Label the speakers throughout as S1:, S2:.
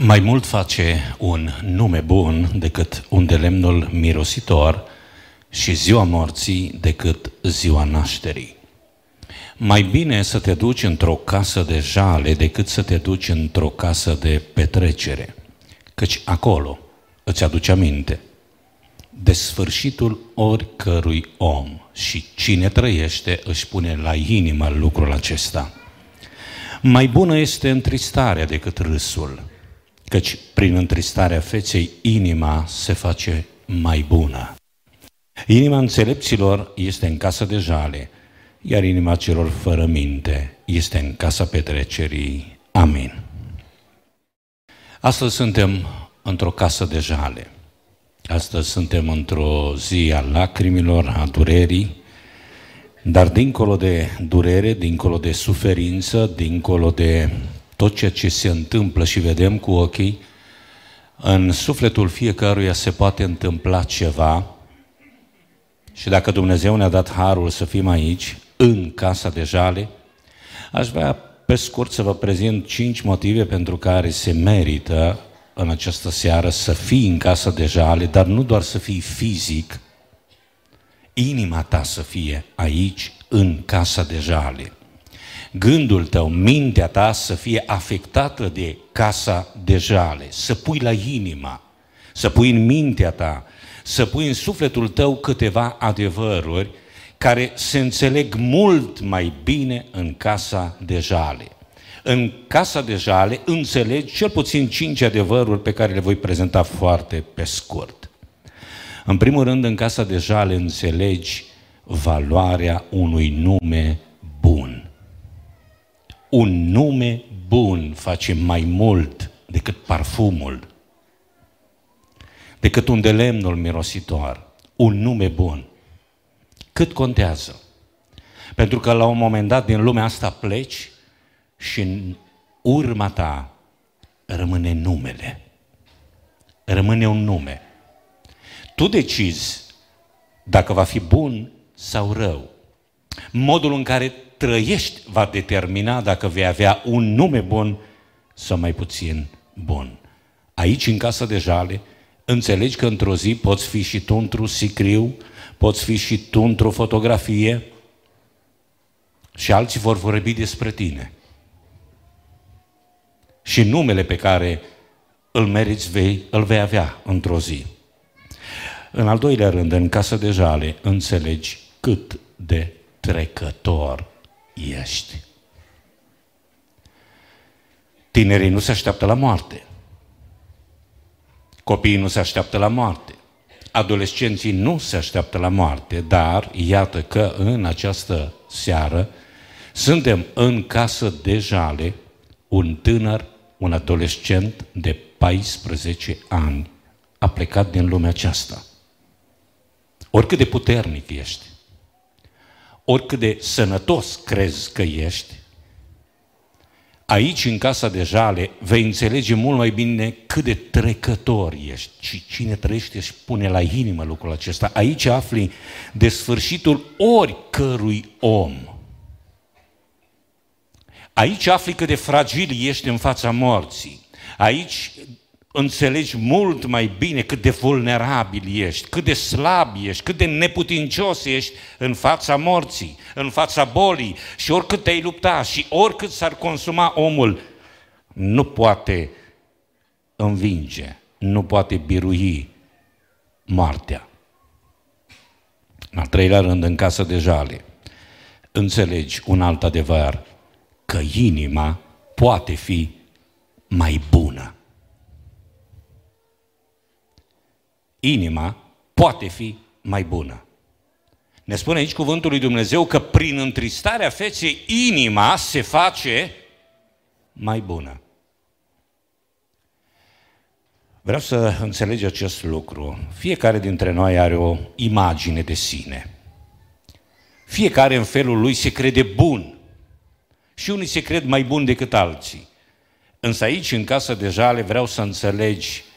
S1: Mai mult face un nume bun decât un de lemnul mirositor și ziua morții decât ziua nașterii. Mai bine să te duci într-o casă de jale decât să te duci într-o casă de petrecere, căci acolo îți aduce aminte de sfârșitul oricărui om și cine trăiește își pune la inimă lucrul acesta. Mai bună este întristarea decât râsul, căci prin întristarea feței inima se face mai bună. Inima înțelepților este în casă de jale, iar inima celor fără minte este în casa petrecerii. Amin. Astăzi suntem într-o casă de jale. Astăzi suntem într-o zi a lacrimilor, a durerii, dar dincolo de durere, dincolo de suferință, dincolo de tot ceea ce se întâmplă și vedem cu ochii, în sufletul fiecăruia se poate întâmpla ceva și dacă Dumnezeu ne-a dat harul să fim aici, în casa de jale, aș vrea pe scurt să vă prezint cinci motive pentru care se merită în această seară să fii în casa de jale, dar nu doar să fii fizic, inima ta să fie aici, în casa de jale. Gândul tău, mintea ta să fie afectată de casa de jale, să pui la inima, să pui în mintea ta, să pui în sufletul tău câteva adevăruri care se înțeleg mult mai bine în casa de jale. În casa de jale înțelegi cel puțin cinci adevăruri pe care le voi prezenta foarte pe scurt. În primul rând, în casa de jale înțelegi valoarea unui nume bun. Un nume bun face mai mult decât parfumul, decât un de lemnul mirositor. Un nume bun. Cât contează? Pentru că la un moment dat din lumea asta pleci și în urma ta rămâne numele. Rămâne un nume. Tu decizi dacă va fi bun sau rău. Modul în care trăiești va determina dacă vei avea un nume bun sau mai puțin bun. Aici, în casa de jale, înțelegi că într-o zi poți fi și tu într-un sicriu, poți fi și tu într-o fotografie și alții vor vorbi despre tine și numele pe care îl meriți vei, îl vei avea într-o zi. În al doilea rând, în casă de jale, înțelegi cât de trecător ești. Tinerii nu se așteaptă la moarte. Copiii nu se așteaptă la moarte. Adolescenții nu se așteaptă la moarte, dar iată că în această seară suntem în casă de jale, un tânăr un adolescent de 14 ani a plecat din lumea aceasta. Oricât de puternic ești, oricât de sănătos crezi că ești, aici, în casa de jale, vei înțelege mult mai bine cât de trecător ești și cine trăiește și pune la inimă lucrul acesta. Aici afli de sfârșitul oricărui om – Aici afli cât de fragil ești în fața morții. Aici înțelegi mult mai bine cât de vulnerabil ești, cât de slab ești, cât de neputincios ești în fața morții, în fața bolii și oricât te-ai lupta și oricât s-ar consuma omul, nu poate învinge, nu poate birui moartea. În al treilea rând, în casă de jale, înțelegi un alt adevăr, că inima poate fi mai bună. Inima poate fi mai bună. Ne spune aici cuvântul lui Dumnezeu că prin întristarea feței inima se face mai bună. Vreau să înțelegi acest lucru. Fiecare dintre noi are o imagine de sine. Fiecare în felul lui se crede bun și unii se cred mai buni decât alții. Însă aici, în casă de jale, vreau să înțelegi uh,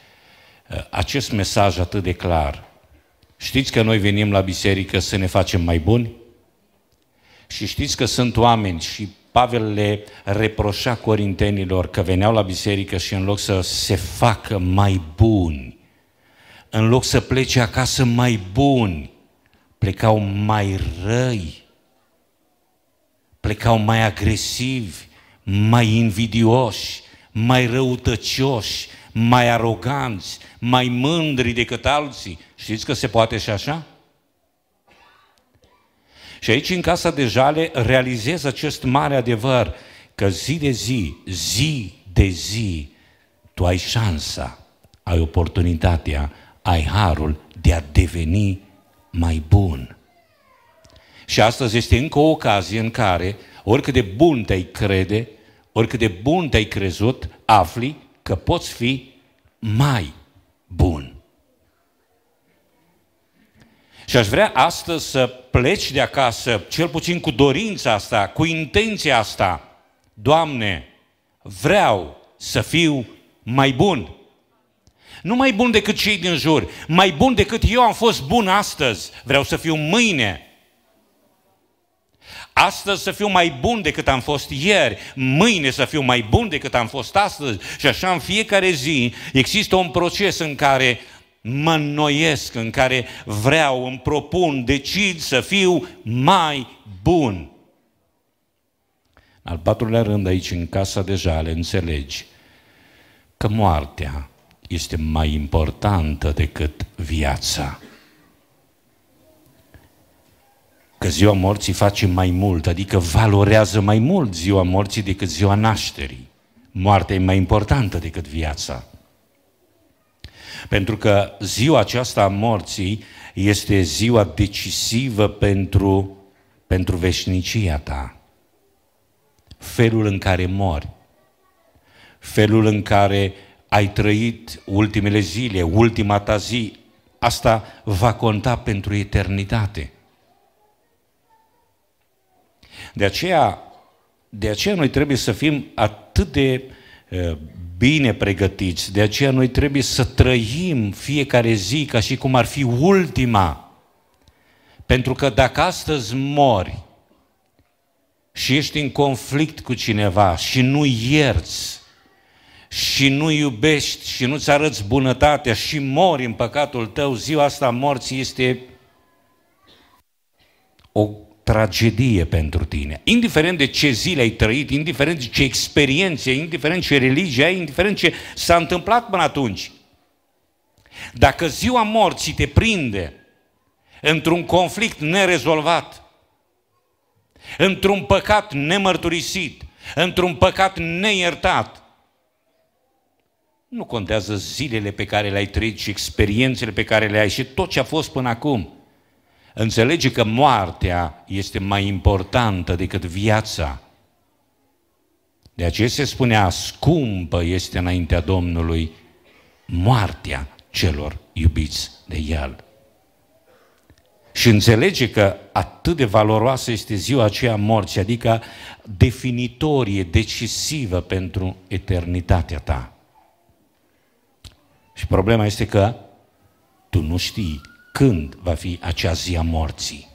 S1: acest mesaj atât de clar. Știți că noi venim la biserică să ne facem mai buni? Și știți că sunt oameni și Pavel le reproșa corintenilor că veneau la biserică și în loc să se facă mai buni, în loc să plece acasă mai buni, plecau mai răi, plecau mai agresivi, mai invidioși, mai răutăcioși, mai aroganți, mai mândri decât alții. Știți că se poate și așa? Și aici, în Casa de Jale, realizez acest mare adevăr, că zi de zi, zi de zi, tu ai șansa, ai oportunitatea, ai harul de a deveni mai bun. Și astăzi este încă o ocazie în care, oricât de bun te-ai crede, oricât de bun te-ai crezut, afli că poți fi mai bun. Și aș vrea astăzi să pleci de acasă, cel puțin cu dorința asta, cu intenția asta. Doamne, vreau să fiu mai bun. Nu mai bun decât cei din jur, mai bun decât eu am fost bun astăzi. Vreau să fiu mâine. Astăzi să fiu mai bun decât am fost ieri, mâine să fiu mai bun decât am fost astăzi. Și așa în fiecare zi există un proces în care mă înnoiesc, în care vreau, îmi propun, decid să fiu mai bun. Al patrulea rând aici, în casa de jale, înțelegi că moartea este mai importantă decât viața. Că ziua morții face mai mult, adică valorează mai mult ziua morții decât ziua nașterii. Moartea e mai importantă decât viața. Pentru că ziua aceasta a morții este ziua decisivă pentru, pentru veșnicia ta. Felul în care mori, felul în care ai trăit ultimele zile, ultima ta zi, asta va conta pentru eternitate. De aceea, de aceea noi trebuie să fim atât de uh, bine pregătiți, de aceea noi trebuie să trăim fiecare zi ca și cum ar fi ultima. Pentru că dacă astăzi mori și ești în conflict cu cineva și nu ierți, și nu iubești și nu-ți arăți bunătatea și mori în păcatul tău, ziua asta morții este o tragedie pentru tine. Indiferent de ce zile ai trăit, indiferent de ce experiențe, indiferent ce religie ai, indiferent ce s-a întâmplat până atunci. Dacă ziua morții te prinde într-un conflict nerezolvat, într-un păcat nemărturisit, într-un păcat neiertat, nu contează zilele pe care le-ai trăit și experiențele pe care le ai și tot ce a fost până acum. Înțelege că moartea este mai importantă decât viața. De aceea se spunea, scumpă este înaintea Domnului moartea celor iubiți de El. Și înțelege că atât de valoroasă este ziua aceea morții, adică definitorie, decisivă pentru eternitatea ta. Și problema este că tu nu știi când va fi acea zi a morții.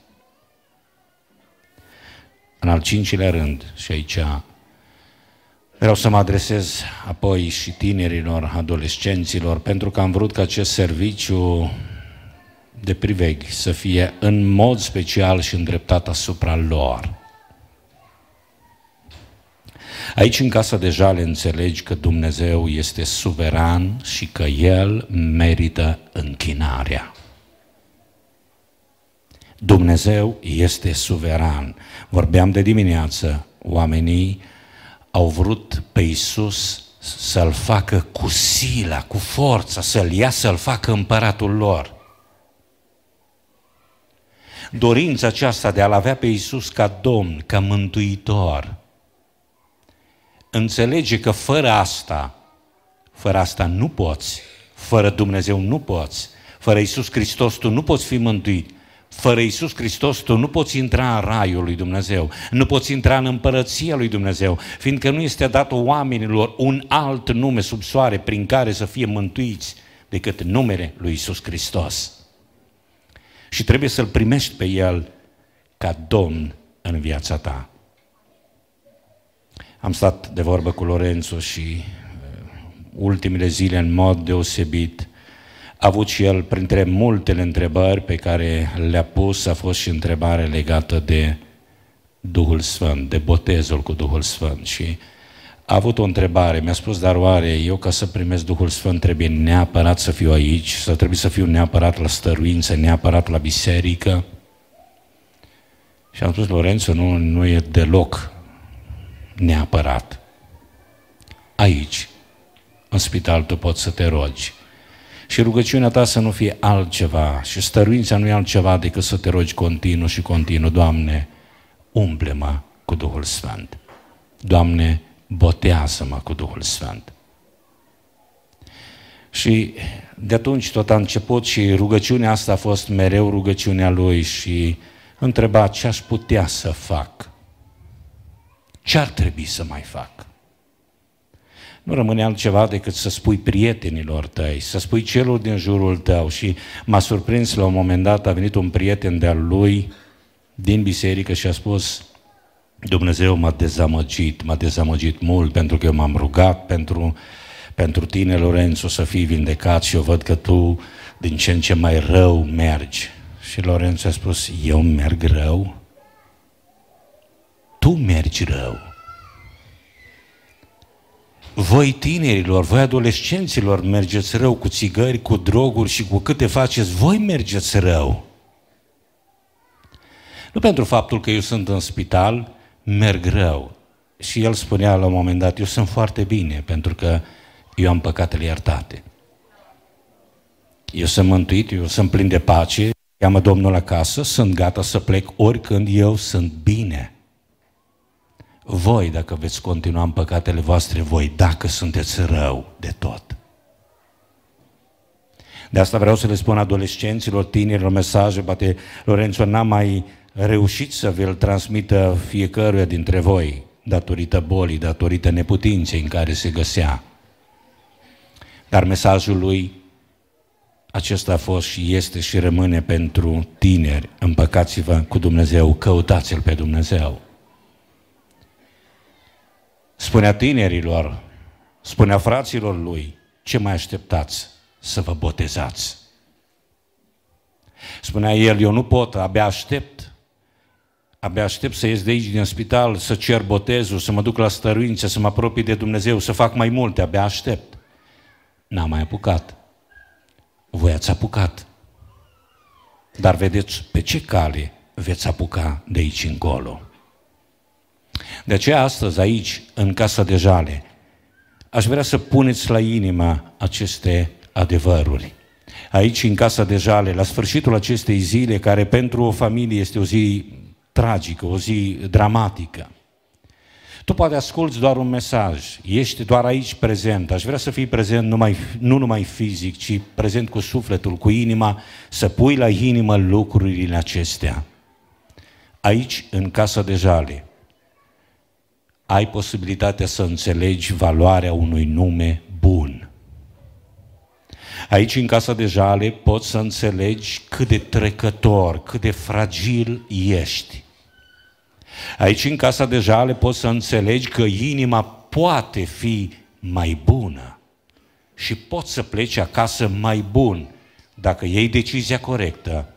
S1: În al cincilea rând, și aici vreau să mă adresez apoi și tinerilor, adolescenților, pentru că am vrut ca acest serviciu de priveghi să fie în mod special și îndreptat asupra lor. Aici, în casa de jale, înțelegi că Dumnezeu este suveran și că El merită închinarea. Dumnezeu este suveran. Vorbeam de dimineață, oamenii au vrut pe Iisus să-L facă cu sila, cu forța, să-L ia să-L facă împăratul lor. Dorința aceasta de a-L avea pe Iisus ca Domn, ca Mântuitor, înțelege că fără asta, fără asta nu poți, fără Dumnezeu nu poți, fără Iisus Hristos tu nu poți fi mântuit, fără Iisus Hristos tu nu poți intra în raiul lui Dumnezeu, nu poți intra în împărăția lui Dumnezeu, fiindcă nu este dat oamenilor un alt nume sub soare prin care să fie mântuiți decât numele lui Iisus Hristos. Și trebuie să-L primești pe El ca Domn în viața ta. Am stat de vorbă cu Lorenzo și uh, ultimele zile în mod deosebit a avut și el, printre multele întrebări pe care le-a pus, a fost și întrebare legată de Duhul Sfânt, de botezul cu Duhul Sfânt. Și a avut o întrebare, mi-a spus, dar oare eu ca să primesc Duhul Sfânt trebuie neapărat să fiu aici, să trebuie să fiu neapărat la stăruință, neapărat la biserică? Și am spus, Lorenzo, nu, nu e deloc neapărat. Aici, în spital, tu poți să te rogi. Și rugăciunea ta să nu fie altceva și stăruința nu e altceva decât să te rogi continuu și continuu, Doamne, umple-mă cu Duhul Sfânt. Doamne, botează-mă cu Duhul Sfânt. Și de atunci tot a început și rugăciunea asta a fost mereu rugăciunea lui și întreba ce aș putea să fac. Ce ar trebui să mai fac? Nu rămâne altceva decât să spui prietenilor tăi, să spui celor din jurul tău și m-a surprins la un moment dat, a venit un prieten de-al lui din biserică și a spus Dumnezeu m-a dezamăgit, m-a dezamăgit mult pentru că eu m-am rugat pentru, pentru tine, Lorenzo, să fii vindecat și eu văd că tu din ce în ce mai rău mergi. Și Lorenzo a spus, eu merg rău? Tu mergi rău. Voi tinerilor, voi adolescenților mergeți rău cu țigări, cu droguri și cu câte faceți, voi mergeți rău. Nu pentru faptul că eu sunt în spital, merg rău. Și el spunea la un moment dat, eu sunt foarte bine, pentru că eu am păcatele iertate. Eu sunt mântuit, eu sunt plin de pace, cheamă Domnul acasă, sunt gata să plec oricând eu sunt bine. Voi, dacă veți continua în păcatele voastre, voi, dacă sunteți rău de tot. De asta vreau să le spun adolescenților, tinerilor, mesaje, poate Lorenzo n-a mai reușit să vi-l transmită fiecăruia dintre voi, datorită bolii, datorită neputinței în care se găsea. Dar mesajul lui acesta a fost și este și rămâne pentru tineri. Împăcați-vă cu Dumnezeu, căutați-L pe Dumnezeu. Spunea tinerilor, spunea fraților lui, ce mai așteptați să vă botezați? Spunea el, eu nu pot, abia aștept. Abia aștept să ies de aici din spital, să cer botezul, să mă duc la stăruință, să mă apropii de Dumnezeu, să fac mai multe, abia aștept. N-am mai apucat. Voi ați apucat. Dar vedeți pe ce cale veți apuca de aici încolo. De aceea astăzi aici, în Casa de Jale, aș vrea să puneți la inimă aceste adevăruri. Aici, în Casa de Jale, la sfârșitul acestei zile, care pentru o familie este o zi tragică, o zi dramatică, tu poate asculți doar un mesaj, ești doar aici prezent, aș vrea să fii prezent numai, nu numai fizic, ci prezent cu sufletul, cu inima, să pui la inimă lucrurile acestea. Aici, în Casa de Jale, ai posibilitatea să înțelegi valoarea unui nume bun. Aici, în Casa de Jale, poți să înțelegi cât de trecător, cât de fragil ești. Aici, în Casa de Jale, poți să înțelegi că inima poate fi mai bună și poți să pleci acasă mai bun dacă iei decizia corectă,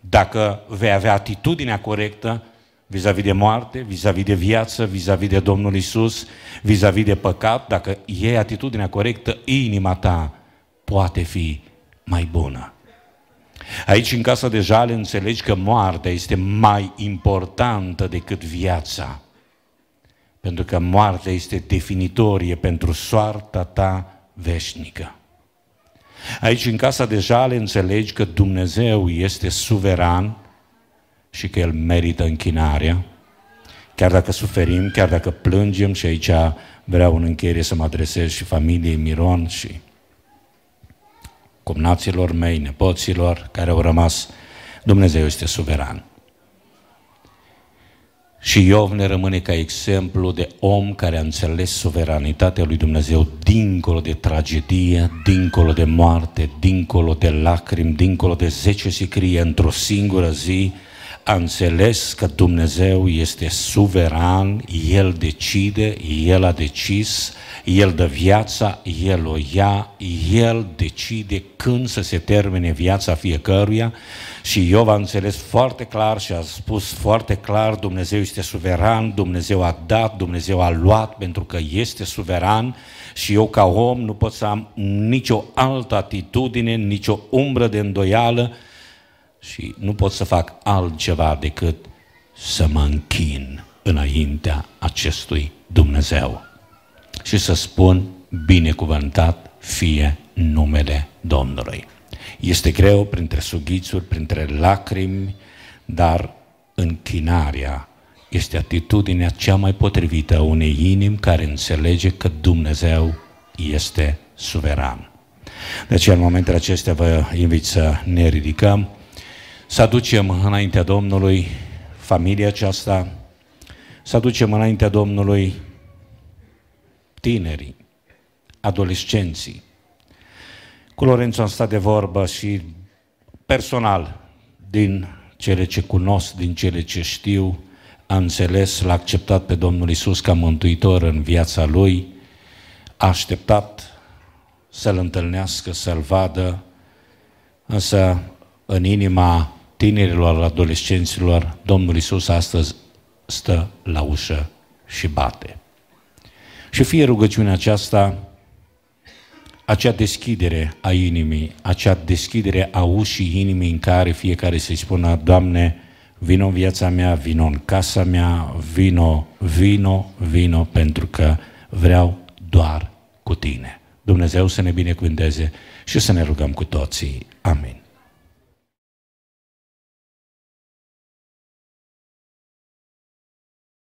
S1: dacă vei avea atitudinea corectă vis-a-vis de moarte, vis-a-vis de viață, vis-a-vis de Domnul Isus, vis-a-vis de păcat, dacă iei atitudinea corectă, inima ta poate fi mai bună. Aici, în casa de jale, înțelegi că moartea este mai importantă decât viața. Pentru că moartea este definitorie pentru soarta ta veșnică. Aici, în casa de jale, înțelegi că Dumnezeu este suveran și că El merită închinarea, chiar dacă suferim, chiar dacă plângem și aici vreau în încheiere să mă adresez și familiei Miron și cumnaților mei, nepoților care au rămas, Dumnezeu este suveran. Și Iov ne rămâne ca exemplu de om care a înțeles suveranitatea lui Dumnezeu dincolo de tragedie, dincolo de moarte, dincolo de lacrimi, dincolo de zece sicrie într-o singură zi, a înțeles că Dumnezeu este suveran, El decide, El a decis, El dă viața, El o ia, El decide când să se termine viața fiecăruia și Iov a înțeles foarte clar și a spus foarte clar, Dumnezeu este suveran, Dumnezeu a dat, Dumnezeu a luat pentru că este suveran și eu ca om nu pot să am nicio altă atitudine, nicio umbră de îndoială și nu pot să fac altceva decât să mă închin înaintea acestui Dumnezeu și să spun binecuvântat fie numele Domnului. Este greu printre sughițuri, printre lacrimi, dar închinarea este atitudinea cea mai potrivită a unei inimi care înțelege că Dumnezeu este suveran. De aceea, în momentele acestea, vă invit să ne ridicăm, să aducem înaintea Domnului familia aceasta, să aducem înaintea Domnului tinerii, adolescenții. Cu Lorenzo am stat de vorbă și personal, din cele ce cunosc, din cele ce știu, a înțeles, l-a acceptat pe Domnul Isus ca mântuitor în viața lui, a așteptat să-L întâlnească, să-L vadă, însă în inima tinerilor, adolescenților, Domnul Isus astăzi stă la ușă și bate. Și fie rugăciunea aceasta, acea deschidere a inimii, acea deschidere a ușii inimii în care fiecare să-i spună, Doamne, vino în viața mea, vino în casa mea, vino, vino, vino, pentru că vreau doar cu tine. Dumnezeu să ne binecuvânteze și să ne rugăm cu toții. Amin.